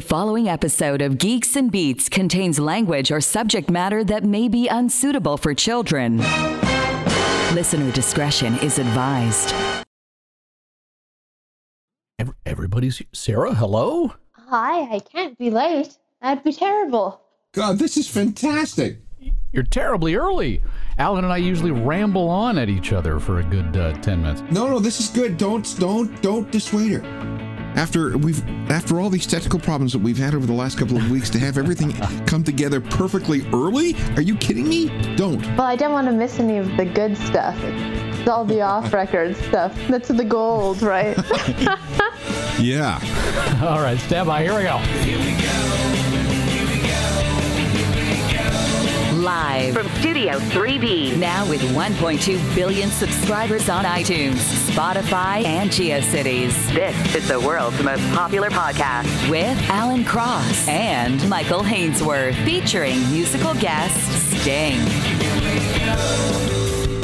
The following episode of Geeks and Beats contains language or subject matter that may be unsuitable for children. Listener discretion is advised. Ev- Everybody's Sarah. Hello. Hi, I can't be late. That'd be terrible. God, this is fantastic. You're terribly early. Alan and I usually ramble on at each other for a good uh, ten minutes. No, no, this is good. Don't, don't, don't dissuade her. After we've, after all these technical problems that we've had over the last couple of weeks, to have everything come together perfectly early? Are you kidding me? Don't. Well, I don't want to miss any of the good stuff. It's all the off-record stuff. That's the gold, right? Yeah. All right, stand by. Here we go. Live From Studio 3B. now with 1.2 billion subscribers on iTunes, Spotify, and GeoCities. This is the world's most popular podcast. With Alan Cross and Michael Hainsworth, featuring musical guest Sting.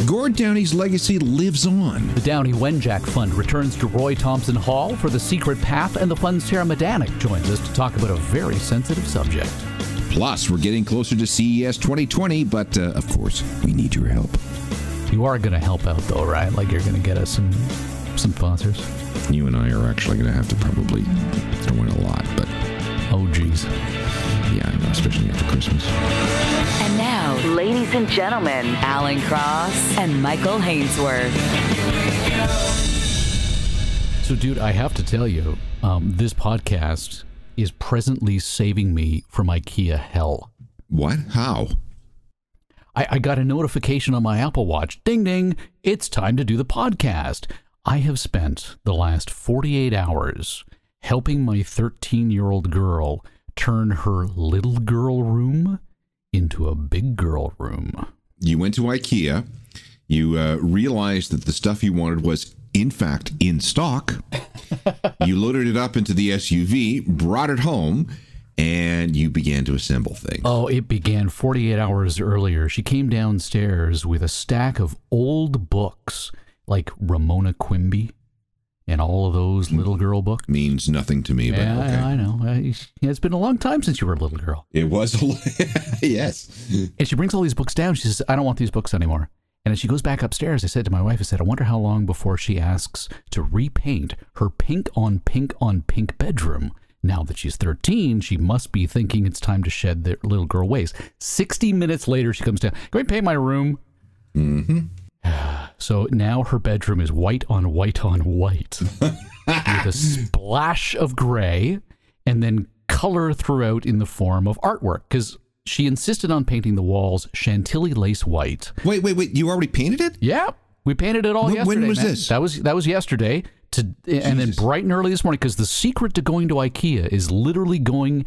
Gord Downie's legacy lives on. The Downie Wenjack Fund returns to Roy Thomson Hall for The Secret Path, and the fund's Sarah Midanik joins us to talk about a very sensitive subject. Plus, we're getting closer to CES 2020, but uh, of course, we need your help. You are going to help out, though, right? Like you're going to get us some some sponsors. You and I are actually going to have to probably throw in a lot, but Oh, geez. yeah, I know, especially after Christmas. And now, Ladies and gentlemen, Alan Cross and Michael Hainsworth. So, dude, I have to tell you, um, this podcast is presently saving me from IKEA hell. What? How? I, I got a notification on my Apple Watch. Ding ding, it's time to do the podcast. I have spent the last 48 hours helping my 13 year old girl turn her little girl room into a big girl room. You went to IKEA. You uh, realized that the stuff you wanted was, in fact, in stock. You loaded it up into the SUV, brought it home, and you began to assemble things. Oh, it began 48 hours earlier. She came downstairs with a stack of old books like Ramona Quimby and all of those mm. little girl books. Means nothing to me, but Yeah, okay. I, I know. It's been a long time since you were a little girl. It was a yes. And she brings all these books down. She says, I don't want these books anymore. And as she goes back upstairs, I said to my wife, I said, I wonder how long before she asks to repaint her pink on pink on pink bedroom. Now that she's 13, she must be thinking it's time to shed their little girl ways. 60 minutes later, she comes down. Can we paint my room? Mm-hmm. So now her bedroom is white on white on white with a splash of gray and then color throughout in the form of artwork because she insisted on painting the walls chantilly lace white. Wait, wait, wait. You already painted it? Yeah, we painted it all When- yesterday. when was man. this? That was that was yesterday. To and then bright and early this morning because the secret to going to IKEA is literally going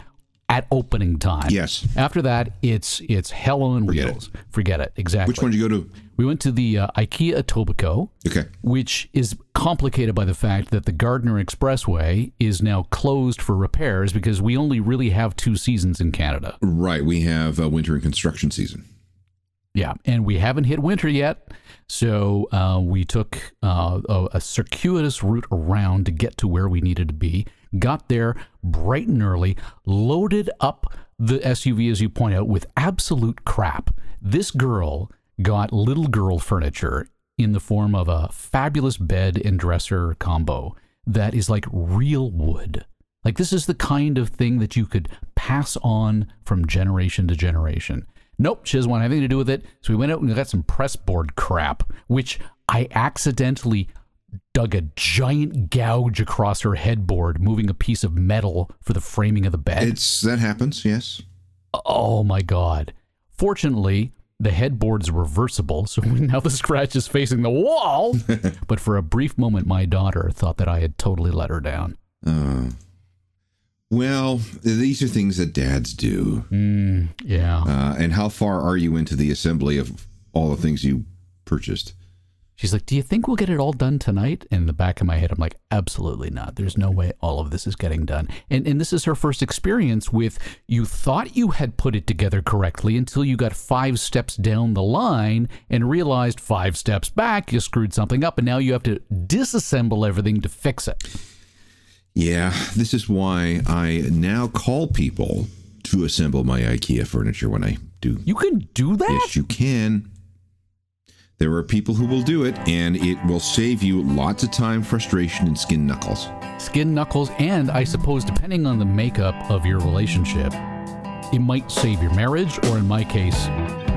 at opening time. Yes. After that, it's it's hell on Forget it. wheels. Forget it. Exactly. Which one did you go to? We went to the uh, IKEA Etobicoke Okay. which is complicated by the fact that the Gardiner Expressway is now closed for repairs because we only really have two seasons in Canada. Right. We have uh, winter and construction season. Yeah, and we haven't hit winter yet, so uh, we took uh, a, a circuitous route around to get to where we needed to be. Got there bright and early, loaded up the SUV, as you point out, with absolute crap. This girl got little girl furniture in the form of a fabulous bed and dresser combo that is like real wood. Like this is the kind of thing that you could pass on from generation to generation. Nope, she doesn't want anything to do with it. So we went out and got some press board crap, which I accidentally dug a giant gouge across her headboard, moving a piece of metal for the framing of the bed. It's that happens. Yes. Oh my god. Fortunately, the headboard's reversible, so now the scratch is facing the wall. but for a brief moment, my daughter thought that I had totally let her down. Uh, well, these are things that dads do. Mm, yeah. Uh, and how far are you into the assembly of all the things you purchased? She's like, Do you think we'll get it all done tonight? And in the back of my head, I'm like, Absolutely not. There's no way all of this is getting done. And, and this is her first experience with you thought you had put it together correctly until you got five steps down the line and realized five steps back, you screwed something up. And now you have to disassemble everything to fix it. Yeah, this is why I now call people to assemble my IKEA furniture when I do. You can do that? Yes, you can. There are people who will do it, and it will save you lots of time, frustration, and skin knuckles. Skin knuckles, and I suppose, depending on the makeup of your relationship, it might save your marriage, or in my case,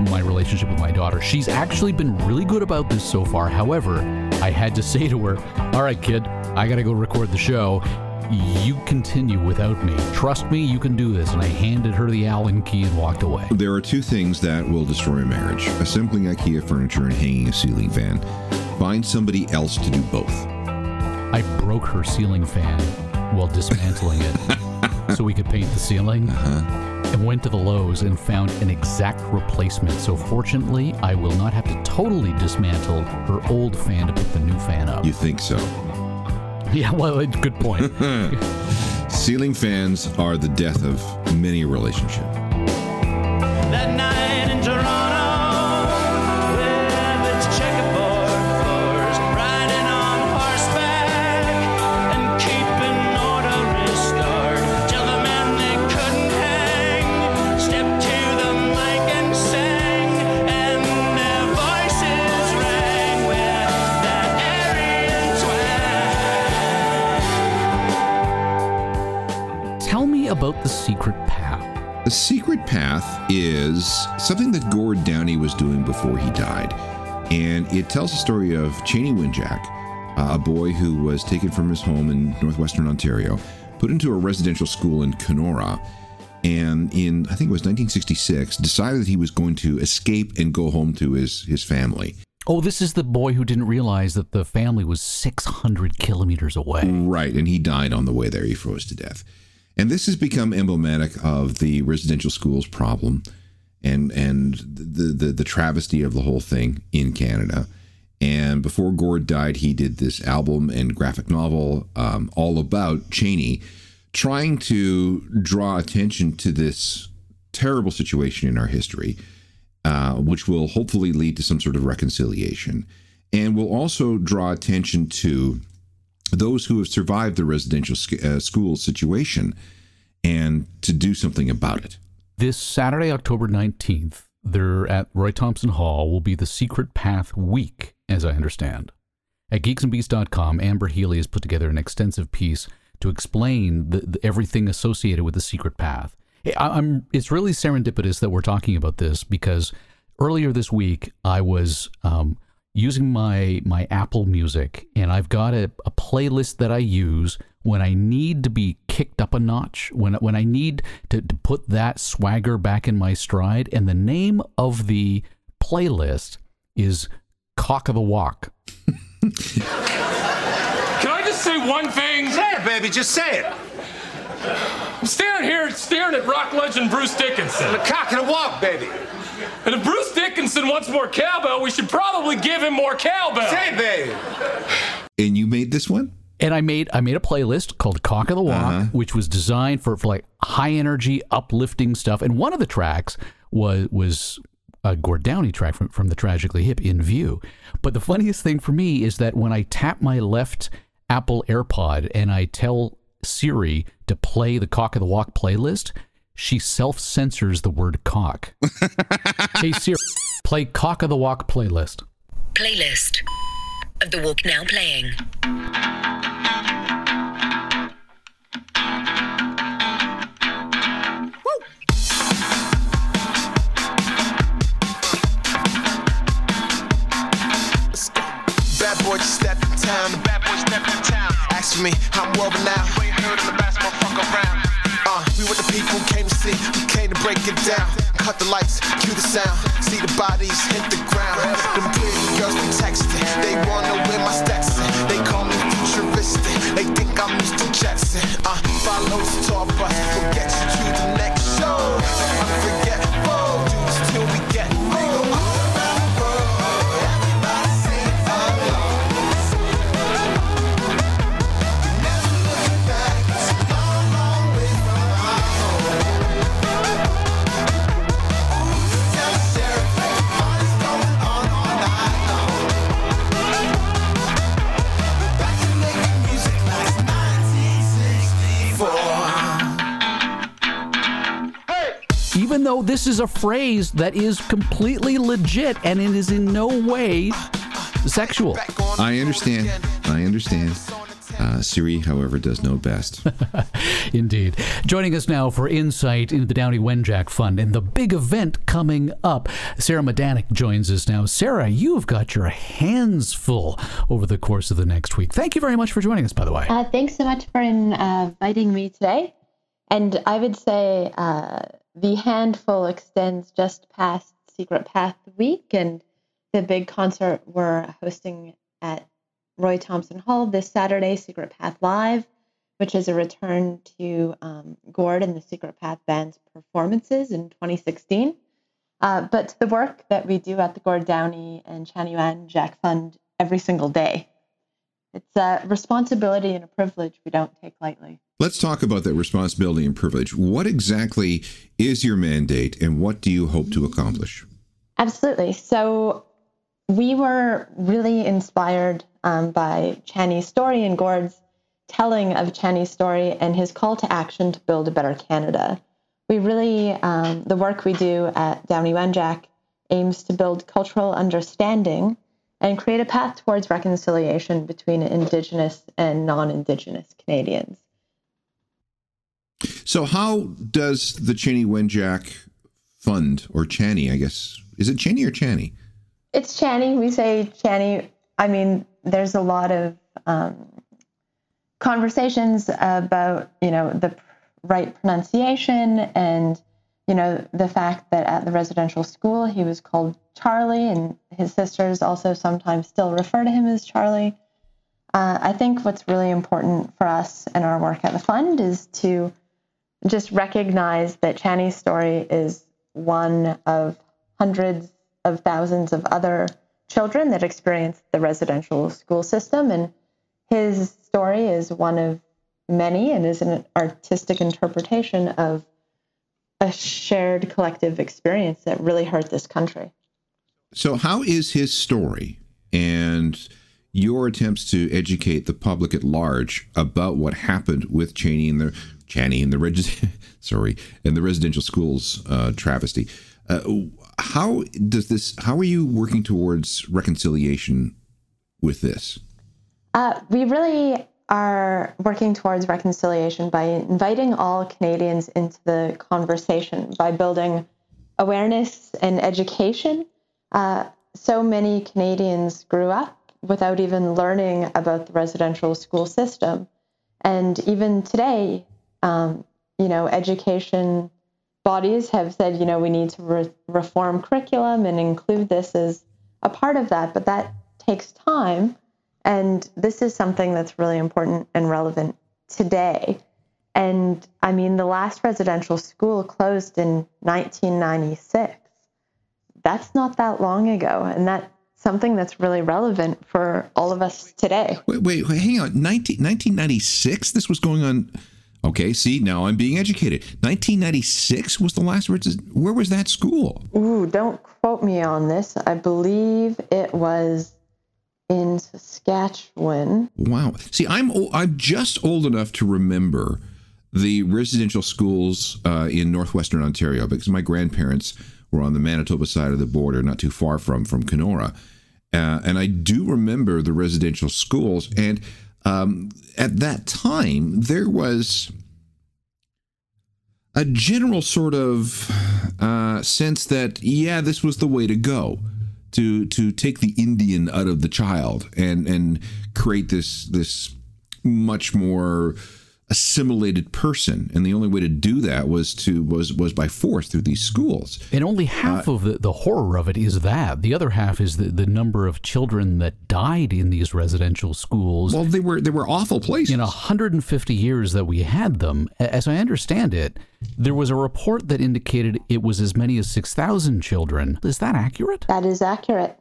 my relationship with my daughter. She's actually been really good about this so far. However, I had to say to her, All right, kid, I got to go record the show. You continue without me. Trust me, you can do this. And I handed her the Allen key and walked away. There are two things that will destroy a marriage assembling IKEA furniture and hanging a ceiling fan. Find somebody else to do both. I broke her ceiling fan while dismantling it so we could paint the ceiling. Uh-huh. And went to the Lowe's and found an exact replacement. So fortunately, I will not have to totally dismantle her old fan to put the new fan up. You think so? Yeah, well, it's good point. Ceiling fans are the death of many a secret path is something that Gord Downie was doing before he died. And it tells the story of Chanie Wenjack, uh, a boy who was taken from his home in northwestern Ontario, put into a residential school in Kenora, and in, I think it was 1966, decided that he was going to escape and go home to his, his family. Oh, this is the boy who didn't realize that the family was 600 kilometers away. Right, and he died on the way there. He froze to death. And this has become emblematic of the residential schools problem and and the, the the travesty of the whole thing in Canada. And before Gord died, he did this album and graphic novel um, all about Chanie, trying to draw attention to this terrible situation in our history, uh, which will hopefully lead to some sort of reconciliation, and will also draw attention to those who have survived the residential sc- uh, school situation and to do something about it. This Saturday, October 19th, they're at Roy Thomson Hall will be the Secret Path Week, as I understand. At geeksandbeats.com, Amber Healy has put together an extensive piece to explain the, the, everything associated with the secret path. I, it's really serendipitous that we're talking about this because earlier this week I was um, using my my Apple Music and I've got a, a playlist that I use when I need to be kicked up a notch, when when I need to, to put that swagger back in my stride. And the name of the playlist is Cock of the Walk. Can I just say one thing? Say it, baby. Just say it. I'm staring here staring at rock legend Bruce Dickinson. The cock and a walk, baby. And if Bruce Dickinson wants more cowbell, we should probably give him more cowbell. Say it, baby. And you made this one? and I made I made a playlist called Cock of the Walk, Uh-huh. which was designed for, for like high energy, uplifting stuff. And one of the tracks was was a Gord Downie track from, from the Tragically Hip in View. But the funniest thing for me is that when I tap my left Apple AirPod and I tell Siri to play the Cock of the Walk playlist, she self censors the word cock. hey Siri, play Cock of the Walk playlist. Playlist of the walk now playing. Woo. Bad boy just stepped in in. Ask for me, I'm world renowned. You heard of the best motherfucker around. Uh, we what the people came to see. We came to break it down. Cut the lights, cue the sound. See the bodies hit the ground. Them pretty girls be texting. They wanna wear my Stetson. They call me futuristic. They think I'm Mr. Jackson. Uh, follow the tour bus. We'll get you even though this is a phrase that is completely legit and it is in no way sexual. I understand. I understand. Uh, Siri, however, does know best. Indeed. Joining us now for insight into the Downie Wenjack Fund and the big event coming up, Sarah Midanik joins us now. Sarah, you've got your hands full over the course of the next week. Thank you very much for joining us, by the way. Uh, thanks so much for uh, inviting me today. And I would say uh, the handful extends just past Secret Path Week and the big concert we're hosting at Roy Thomson Hall this Saturday, Secret Path Live, which is a return to um, Gord and the Secret Path Band's performances in 2016. Uh, but to the work that we do at the Gord Downie and Chanie Wenjack Fund every single day. It's a responsibility and a privilege we don't take lightly. Let's talk about that responsibility and privilege. What exactly is your mandate and what do you hope to accomplish? Absolutely. So we were really inspired um, by Chanie's story and Gord's telling of Chanie's story and his call to action to build a better Canada. We really, um, the work we do at Downie Wenjack aims to build cultural understanding and create a path towards reconciliation between Indigenous and non Indigenous Canadians. So, how does the Chanie Wenjack Fund, or Chanie, I guess, is it Chanie or Chanie? It's Chanie. We say Chanie. I mean, there's a lot of um, conversations about, you know, the right pronunciation and, you know, the fact that at the residential school he was called Charlie and his sisters also sometimes still refer to him as Charlie. Uh, I think what's really important for us in our work at the fund is to just recognize that Chanie's story is one of hundreds of thousands of other children that experience the residential school system. And his story is one of many and is an artistic interpretation of a shared collective experience that really hurt this country. So, how is his story and your attempts to educate the public at large about what happened with Chanie and the Chanie and the sorry and the residential schools uh, travesty? Uh, how does this? How are you working towards reconciliation with this? Uh, we really are working towards reconciliation by inviting all Canadians into the conversation by building awareness and education. Uh, so many Canadians grew up without even learning about the residential school system. And even today, um, you know, education bodies have said, you know, we need to re- reform curriculum and include this as a part of that, but that takes time. And this is something that's really important and relevant today. And I mean, the last residential school closed in 1996. That's not that long ago. And that's something that's really relevant for all of us today. Wait, wait, wait hang on. 19, 1996? This was going on. Okay, see, now I'm being educated. 1996 was the last. Where was that school? Ooh, don't quote me on this. I believe it was in Saskatchewan. Wow. See, I'm I'm just old enough to remember the residential schools uh, in northwestern Ontario because my grandparents were on the Manitoba side of the border, not too far from from Kenora, uh, and I do remember the residential schools. And um, at that time, there was a general sort of uh, sense that yeah, this was the way to go to to take the Indian out of the child and and create this this much more assimilated person and the only way to do that was to was was by force through these schools. And only half uh, of the, the horror of it is that. The other half is the, the number of children that died in these residential schools well they were they were awful places. in 150 years that we had them. As i understand it there was a report that indicated it was as many as 6000 children. Is that accurate? That is accurate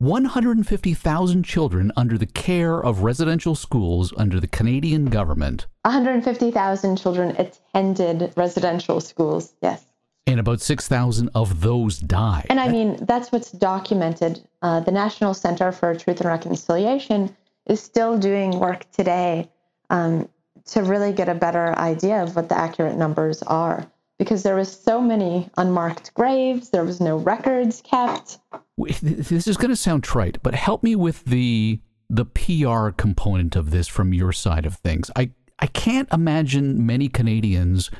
150,000 children under the care of residential schools under the Canadian government. 150,000 children attended residential schools, yes. And about 6,000 of those died. And I mean, that's what's documented. Uh, the National Center for Truth and Reconciliation is still doing work today um, to really get a better idea of what the accurate numbers are. Because there was so many unmarked graves, there was no records kept. This is going to sound trite, but help me with the the PR component of this from your side of things. I I can't imagine many Canadians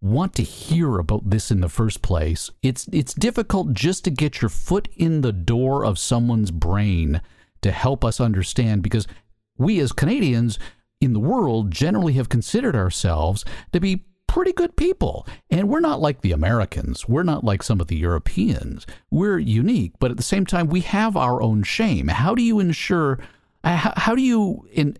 want to hear about this in the first place. It's it's difficult just to get your foot in the door of someone's brain to help us understand because we as Canadians in the world generally have considered ourselves to be pretty good people. And we're not like the Americans. We're not like some of the Europeans. We're unique, but at the same time, we have our own shame. How do you ensure, uh, how, how do you in,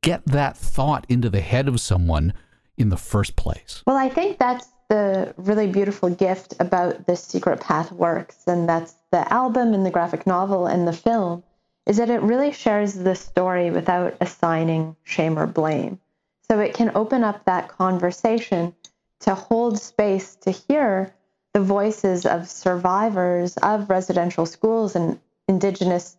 get that thought into the head of someone in the first place? Well, I think that's the really beautiful gift about the Secret Path works, and that's the album and the graphic novel and the film, is that it really shares the story without assigning shame or blame. So it can open up that conversation to hold space to hear the voices of survivors of residential schools and indigenous,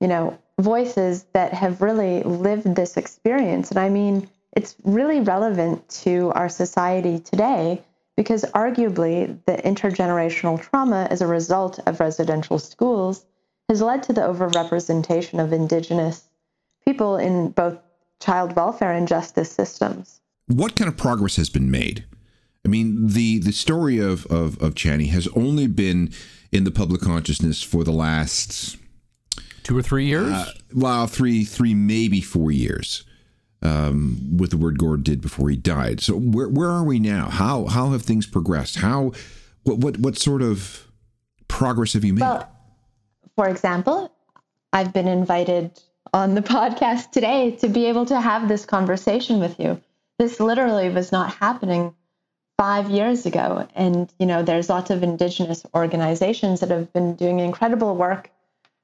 you know, voices that have really lived this experience. And I mean, it's really relevant to our society today because arguably the intergenerational trauma as a result of residential schools has led to the overrepresentation of indigenous people in both child welfare and justice systems. What kind of progress has been made? I mean, the the story of of, of Chanie has only been in the public consciousness for the last two or three years. Uh, well, three three maybe four years. Um, with the word Gord did before he died. So where where are we now? How how have things progressed? How what what what sort of progress have you made? Well, for example, I've been invited on the podcast today to be able to have this conversation with you. This literally was not happening five years ago. And, you know, there's lots of indigenous organizations that have been doing incredible work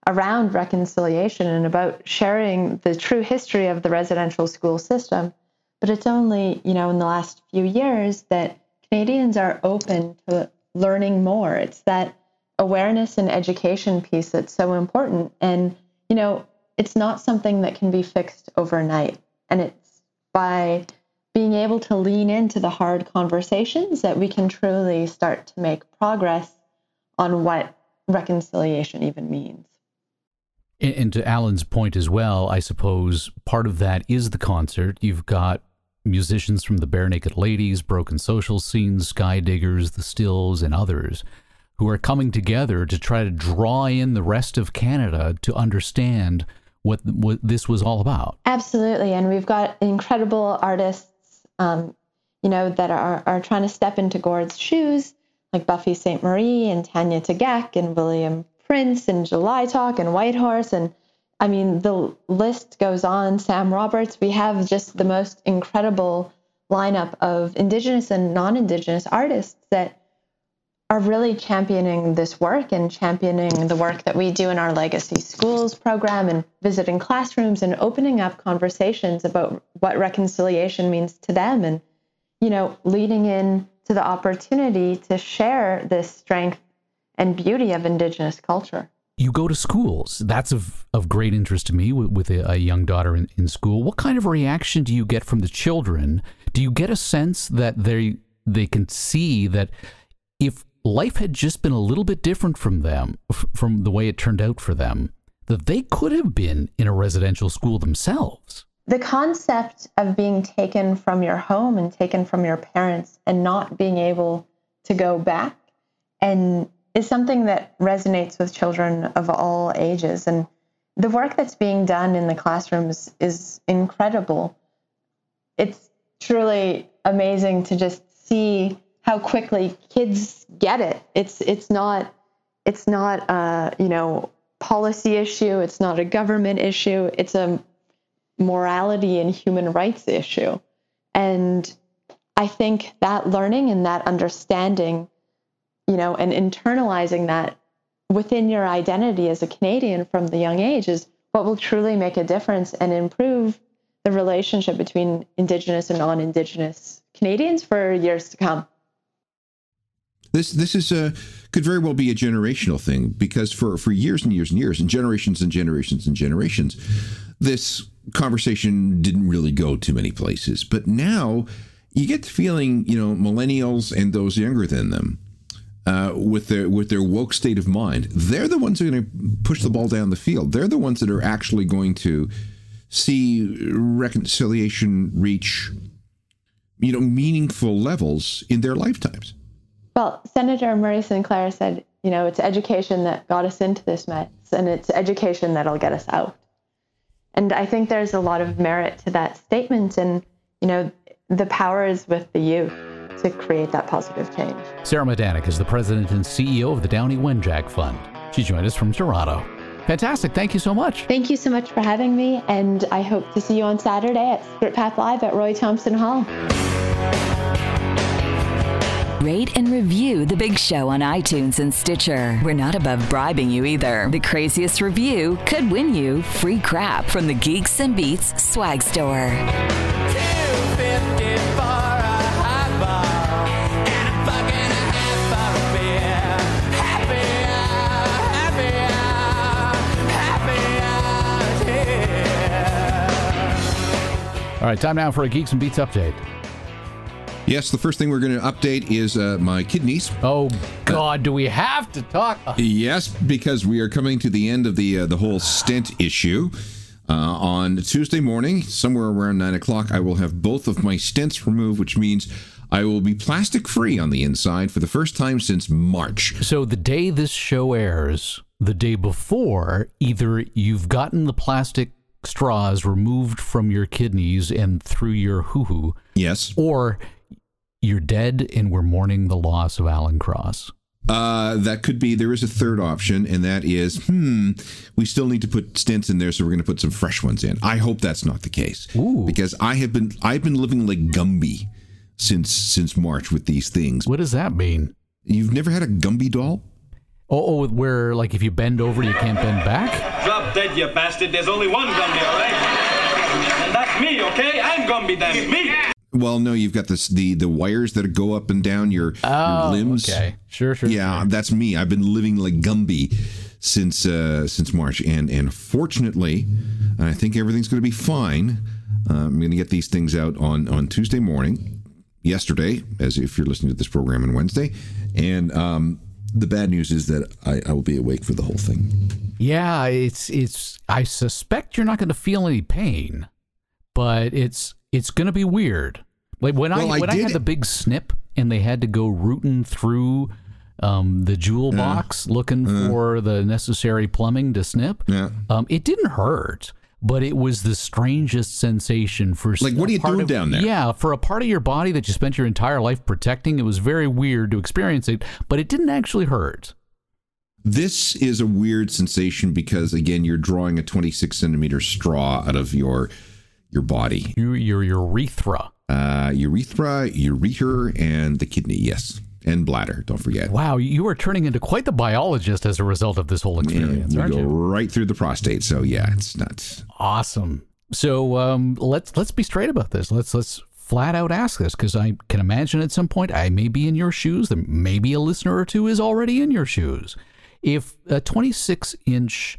around reconciliation and about sharing the true history of the residential school system. But it's only, you know, in the last few years that Canadians are open to learning more. It's that awareness and education piece that's so important. And, you know, it's not something that can be fixed overnight. And it's by being able to lean into the hard conversations that we can truly start to make progress on what reconciliation even means. And, to Alan's point as well, I suppose part of that is the concert. You've got musicians from the Barenaked Ladies, Broken Social Scenes, Skydiggers, The Stills, and others who are coming together to try to draw in the rest of Canada to understand what, what this was all about. Absolutely. And we've got incredible artists, um, you know, that are, are trying to step into Gord's shoes, like Buffy Sainte-Marie and Tanya Tagaq and William Prince and July Talk and Whitehorse. And I mean, the list goes on. Sam Roberts, we have just the most incredible lineup of Indigenous and non Indigenous artists that are really championing this work and championing the work that we do in our legacy schools program and visiting classrooms and opening up conversations about what reconciliation means to them and you know leading in to the opportunity to share this strength and beauty of indigenous culture. You go to schools. That's of, of great interest to me with, with a, a young daughter in, in school. What kind of reaction do you get from the children? Do you get a sense that they they can see that if life had just been a little bit different from them, from the way it turned out for them, that they could have been in a residential school themselves. The concept of being taken from your home and taken from your parents and not being able to go back and is something that resonates with children of all ages and the work that's being done in the classrooms is incredible. It's truly amazing to just see how quickly kids get it. It's it's not it's not a you know policy issue. It's not a government issue. It's a morality and human rights issue. And I think that learning and that understanding, you know, and internalizing that within your identity as a Canadian from the young age is what will truly make a difference and improve the relationship between Indigenous and non Indigenous Canadians for years to come. This this is a could very well be a generational thing because for for years and years and years and generations and generations and generations, this conversation didn't really go to many places. But now you get the feeling, you know, millennials and those younger than them, uh, with their with their woke state of mind, they're the ones who are going to push the ball down the field. They're the ones that are actually going to see reconciliation reach, you know, meaningful levels in their lifetimes. Well, Senator Murray Sinclair said, you know, it's education that got us into this mess, and it's education that'll get us out. And I think there's a lot of merit to that statement. And, you know, the power is with the youth to create that positive change. Sarah Midanik is the president and CEO of the Downie Wenjack Fund. She joined us from Toronto. Fantastic. Thank you so much. Thank you so much for having me. And I hope to see you on Saturday at Spirit Path Live at Roy Thomson Hall. Rate and review The Big Show on iTunes and Stitcher. We're not above bribing you either. The craziest review could win you free crap from the Geeks and Beats swag store. All right, time now for a Geeks and Beats update. Yes, the first thing we're going to update is uh, my kidneys. Oh God, do we have to talk? Yes, because we are coming to the end of the uh, the whole stent issue. Uh, on Tuesday morning, somewhere around nine o'clock, I will have both of my stents removed, which means I will be plastic free on the inside for the first time since March. So the day this show airs, the day before, either you've gotten the plastic straws removed from your kidneys and through your hoo hoo, Yes. or you're dead and we're mourning the loss of Alan Cross. Uh, that could be. There is a third option, and that is, hmm, we still need to put stents in there, so we're going to put some fresh ones in. I hope that's not the case, Ooh. because I have been I've been living like Gumby since since March with these things. What does that mean? You've never had a Gumby doll? Oh, oh, where like if you bend over, you can't bend back. Drop dead, you bastard. There's only one Gumby, all right? And that's me, okay? I'm Gumby then. Me. Well, no, you've got this the the wires that go up and down your, Oh, your limbs. okay. Sure, sure. Yeah, that's me. I've been living like Gumby since uh, since March, and and fortunately, I think everything's going to be fine. Uh, I'm going to get these things out on on Tuesday morning. Yesterday, as if you're listening to this program on Wednesday, and um, the bad news is that I, I will be awake for the whole thing. Yeah, it's it's. I suspect you're not going to feel any pain, but it's it's going to be weird. Like when Well, I when I had the big snip and they had to go rooting through um, the jewel box looking for the necessary plumbing to snip. Yeah. Um, it didn't hurt, but it was the strangest sensation for Like, what are you doing of- down there? Yeah, for a part of your body that you spent your entire life protecting, it was very weird to experience it, but it didn't actually hurt. This is a weird sensation because again, you're drawing a 26 centimeter straw out of your your body, Your your urethra. uh, urethra, ureter, and the kidney. Yes, and bladder. Don't forget. Wow, you are turning into quite the biologist as a result of this whole experience, we aren't go you? right through the prostate. So yeah, it's nuts. Awesome. So um, let's let's be straight about this. Let's let's flat out ask this because I can imagine at some point I may be in your shoes. There maybe a listener or two is already in your shoes. If a 26 inch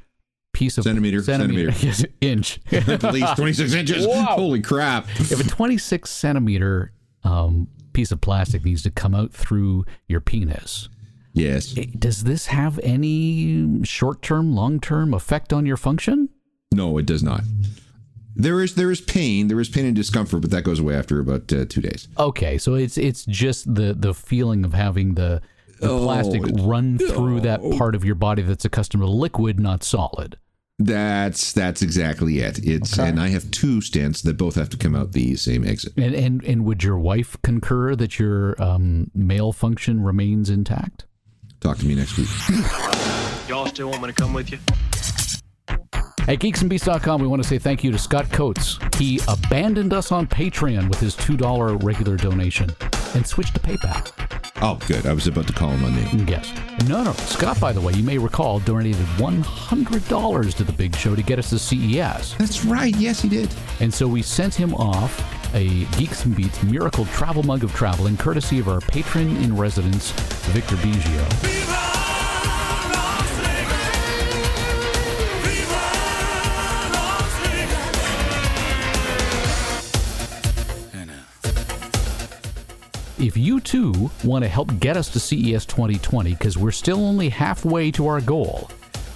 piece of Centimeter, yes, inch, At least 26 inches. Wow. Holy crap! if a 26 centimeter um, piece of plastic needs to come out through your penis, Yes. does this have any short term, long term effect on your function? No, it does not. There is there is pain. There is pain and discomfort, but that goes away after about uh, two days. Okay, so it's it's just the the feeling of having the, the Oh, plastic it- run through that part of your body that's accustomed to liquid, not solid. That's that's exactly it. It's and I have two stents that both have to come out the same exit. And and and would your wife concur that your um, male function remains intact? Talk to me next week. Y'all still want me to come with you? At geeksandbeats.com, we want to say thank you to Scott Coates. He abandoned us on Patreon with his $2 regular donation and switched to PayPal. Oh, good. I was about to call him on name. Yes. No, no. Scott, by the way, you may recall, donated $100 to the big show to get us to CES. That's right. Yes, he did. And so we sent him off a Geeks and Beats Miracle Travel Mug of Traveling, courtesy of our patron in residence, Victor Biggio. If you too want to help get us to CES 2020, because we're still only halfway to our goal,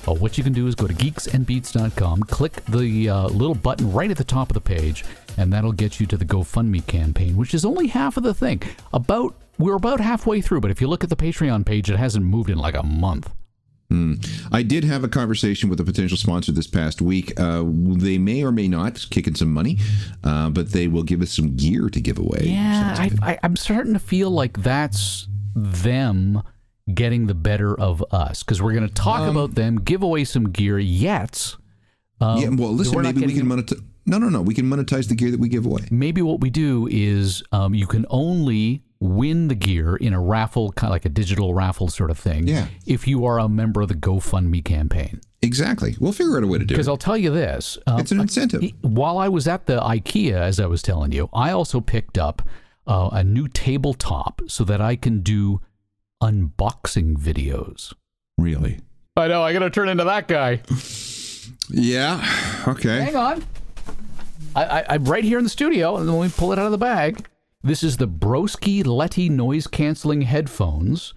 well, what you can do is go to geeksandbeats.com, click the uh, little button right at the top of the page, and that'll get you to the GoFundMe campaign, which is only half of the thing. About we're about halfway through, but if you look at the Patreon page, it hasn't moved in like a month. Hmm. I did have a conversation with a potential sponsor this past week. Uh, they may or may not kick in some money, uh, but they will give us some gear to give away. Yeah, I, I, I'm starting to feel like that's them getting the better of us because we're going to talk Um, about them, give away some gear. Yet, um, yeah, well, listen, maybe we can monetize. No, no, no. We can monetize the gear that we give away. maybe what we do is um, you can only win the gear in a raffle, kind of like a digital raffle sort of thing. Yeah. If you are a member of the GoFundMe campaign. Exactly. We'll figure out a way to do it. Because. I'll tell you this. um, It's an incentive. While I was at the IKEA, as I was telling you, I also picked up uh, a new tabletop so that I can do unboxing videos. Really? I know. I got to turn into that guy. Yeah. Okay. Hang on. I, I, I'm right here in the studio, and then we pull it out of the bag. This is the Broski Letty noise canceling headphones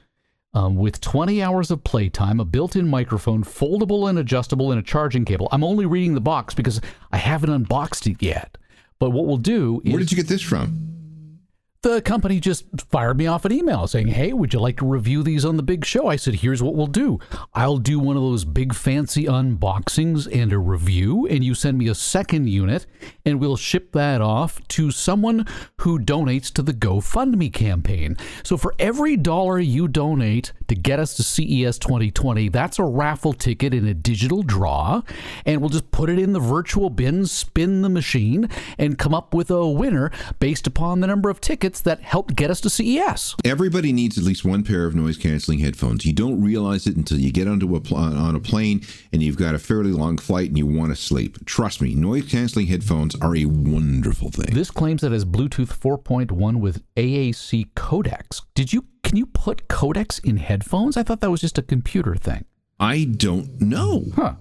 um, with 20 hours of playtime, a built in microphone, foldable and adjustable, and a charging cable. I'm only reading the box because I haven't unboxed it yet. But what we'll do is. Where did you get this from? The company just fired me off an email saying, Hey, would you like to review these on the big show? I said, Here's what we'll do I'll do one of those big fancy unboxings and a review, and you send me a second unit, and we'll ship that off to someone who donates to the GoFundMe campaign. So for every dollar you donate to get us to CES 2020, that's a raffle ticket in a digital draw, and we'll just put it in the virtual bin, spin the machine, and come up with a winner based upon the number of tickets that helped get us to CES. Everybody needs at least one pair of noise canceling headphones. You don't realize it until you get onto a pl- on a plane and you've got a fairly long flight and you want to sleep. Trust me, noise canceling headphones are a wonderful thing. This claims that it has Bluetooth 4.1 with AAC codecs. Did you can you put codecs in headphones? I thought that was just a computer thing. I don't know. Huh.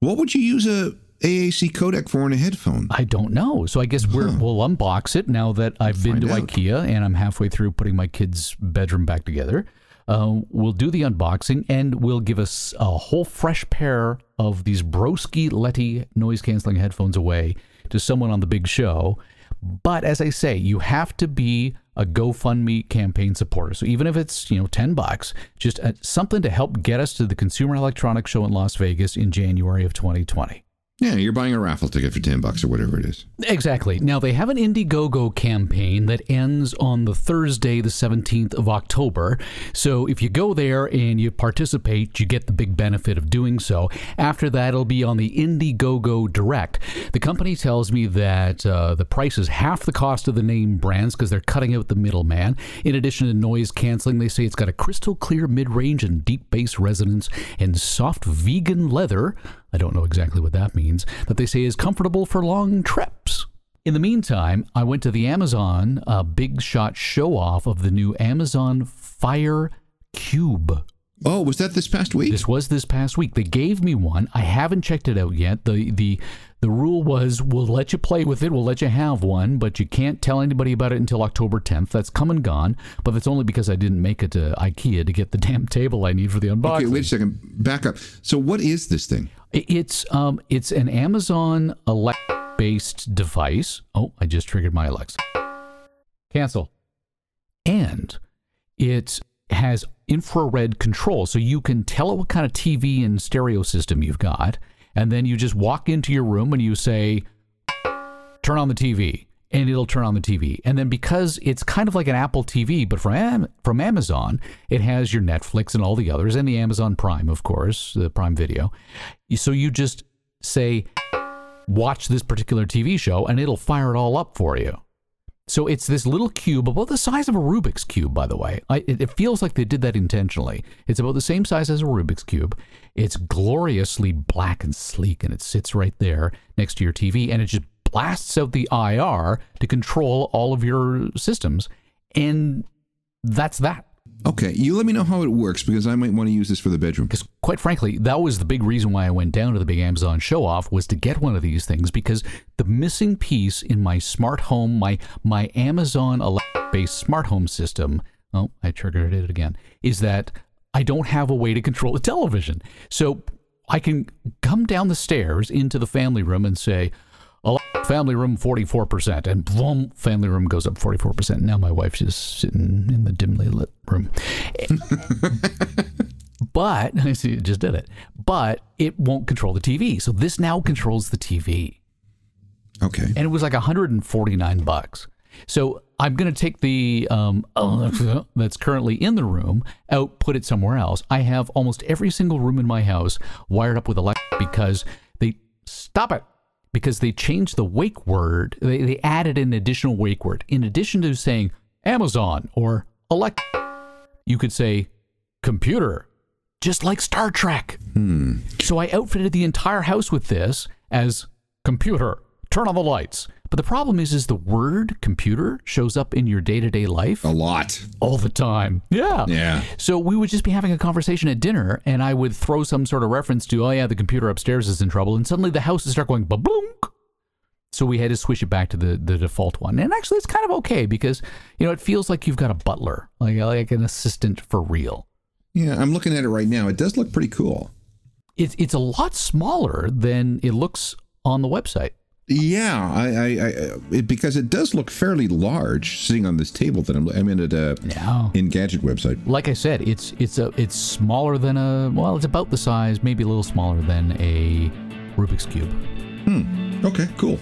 What would you use a AAC codec for in a headphone? I don't know. So I guess we're, we'll unbox it now that I've been to out. IKEA and I'm halfway through putting my kid's bedroom back together. Uh, we'll do the unboxing and we'll give us a whole fresh pair of these Broski Letty noise canceling headphones away to someone on the big show. But as I say, you have to be a GoFundMe campaign supporter. So even if it's you know ten bucks, just uh, something to help get us to the Consumer Electronics Show in Las Vegas in January of 2020. Yeah, you're buying a raffle ticket for 10 bucks or whatever it is. Exactly. Now, they have an Indiegogo campaign that ends on the Thursday, the 17th of October. So if you go there and you participate, you get the big benefit of doing so. After that, it'll be on the Indiegogo Direct. The company tells me that uh, the price is half the cost of the name brands because they're cutting out the middleman. In addition to noise canceling, they say it's got a crystal clear mid range and deep bass resonance and soft vegan leather. I don't know exactly what that means, that they say is comfortable for long trips. In the meantime, I went to the Amazon uh, Big Shot show off of the new Amazon Fire Cube. Oh, was that this past week? This was this past week. They gave me one. I haven't checked it out yet. The the the rule was we'll let you play with it, we'll let you have one, but you can't tell anybody about it until October 10th. That's come and gone, but that's only because I didn't make it to IKEA to get the damn table I need for the unboxing. Okay, wait a second. Back up. So, what is this thing? It's um it's an Amazon Alexa based device. Oh, I just triggered my Alexa. Cancel. And it has infrared control so you can tell it what kind of TV and stereo system you've got and then you just walk into your room and you say turn on the TV and it'll turn on the TV. And then because it's kind of like an Apple TV, but from from Amazon, it has your Netflix and all the others, and the Amazon Prime, of course, the Prime Video. So you just say, watch this particular TV show, and it'll fire it all up for you. So it's this little cube, about the size of a Rubik's cube, by the way. I, it, it feels like they did that intentionally. It's about the same size as a Rubik's cube. It's gloriously black and sleek, and it sits right there next to your TV, and it just blasts out the IR to control all of your systems. And that's that. Okay, you let me know how it works because I might want to use this for the bedroom. Because quite frankly, that was the big reason why I went down to the big Amazon show off was to get one of these things because the missing piece in my smart home, my my Amazon based smart home system, oh, I triggered it again, is that I don't have a way to control the television. So I can come down the stairs into the family room and say, family room 44%. And boom, family room goes up 44%. Now my wife's just sitting in the dimly lit room. but, I see, it just did it. But it won't control the TV. So this now controls the TV. Okay. And it was like 149 bucks. So I'm going to take the um, that's currently in the room out, put it somewhere else. I have almost every single room in my house wired up with Alexa because they stop it because they changed the wake word. They, they added an additional wake word. In addition to saying Amazon or Alexa, you could say computer, just like Star Trek. Hmm. So I outfitted the entire house with this as computer, turn on the lights. But the problem is, is the word computer shows up in your day to day life a lot, all the time. Yeah, yeah. So we would just be having a conversation at dinner, and I would throw some sort of reference to, oh yeah, the computer upstairs is in trouble, and suddenly the house would start going ba-boom. So we had to switch it back to the, the default one, and actually it's kind of okay because you know it feels like you've got a butler, like like an assistant for real. Yeah, I'm looking at it right now. It does look pretty cool. It's it's a lot smaller than it looks on the website. Yeah, I, I, I it, because it does look fairly large sitting on this table that I'm, I'm in at a yeah. Engadget website. Like I said, it's it's a it's smaller than a well, it's about the size, maybe a little smaller than a Rubik's cube. Hmm. Okay. Cool.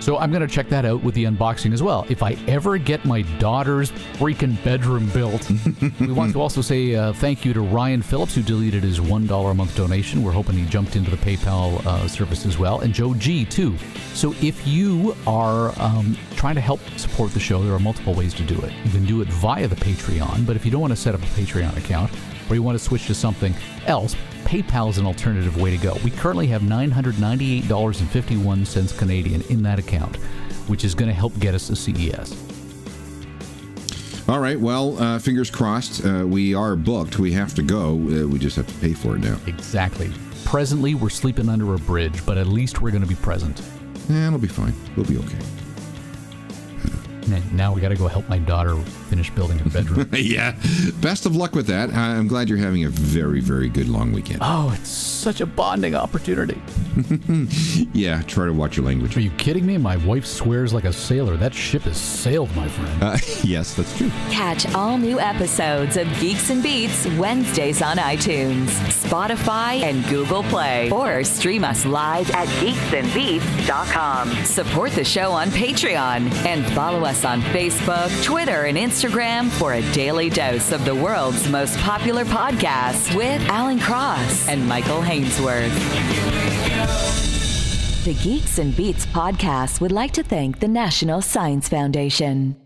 So I'm going to check that out with the unboxing as well. If I ever get my daughter's freaking bedroom built, we want to also say uh, thank you to Ryan Phillips, who deleted his $1 a month donation. We're hoping he jumped into the PayPal uh, service as well. And Joe G, too. So if you are um, trying to help support the show, there are multiple ways to do it. You can do it via the Patreon, but if you don't want to set up a Patreon account, or you want to switch to something else, PayPal is an alternative way to go. We currently have $998.51 Canadian in that account, which is going to help get us to CES. All right. Well, uh, fingers crossed. Uh, we are booked. We have to go. Uh, we just have to pay for it now. Exactly. Presently, we're sleeping under a bridge, but at least we're going to be present. Yeah, it'll be fine. We'll be okay. Now we got to go help my daughter finish building her bedroom. yeah. Best of luck with that. I'm glad you're having a very, very good long weekend. Oh, it's such a bonding opportunity. yeah, try to watch your language. Are you kidding me? My wife swears like a sailor. That ship has sailed, my friend. Uh, yes, that's true. Catch all new episodes of Geeks and Beats Wednesdays on iTunes, Spotify, and Google Play, or stream us live at geeksandbeats.com. Support the show on Patreon and follow us on Facebook, Twitter, and Instagram for a daily dose of the world's most popular podcasts with Alan Cross and Michael Hainsworth. The Geeks and Beats podcast would like to thank the National Science Foundation.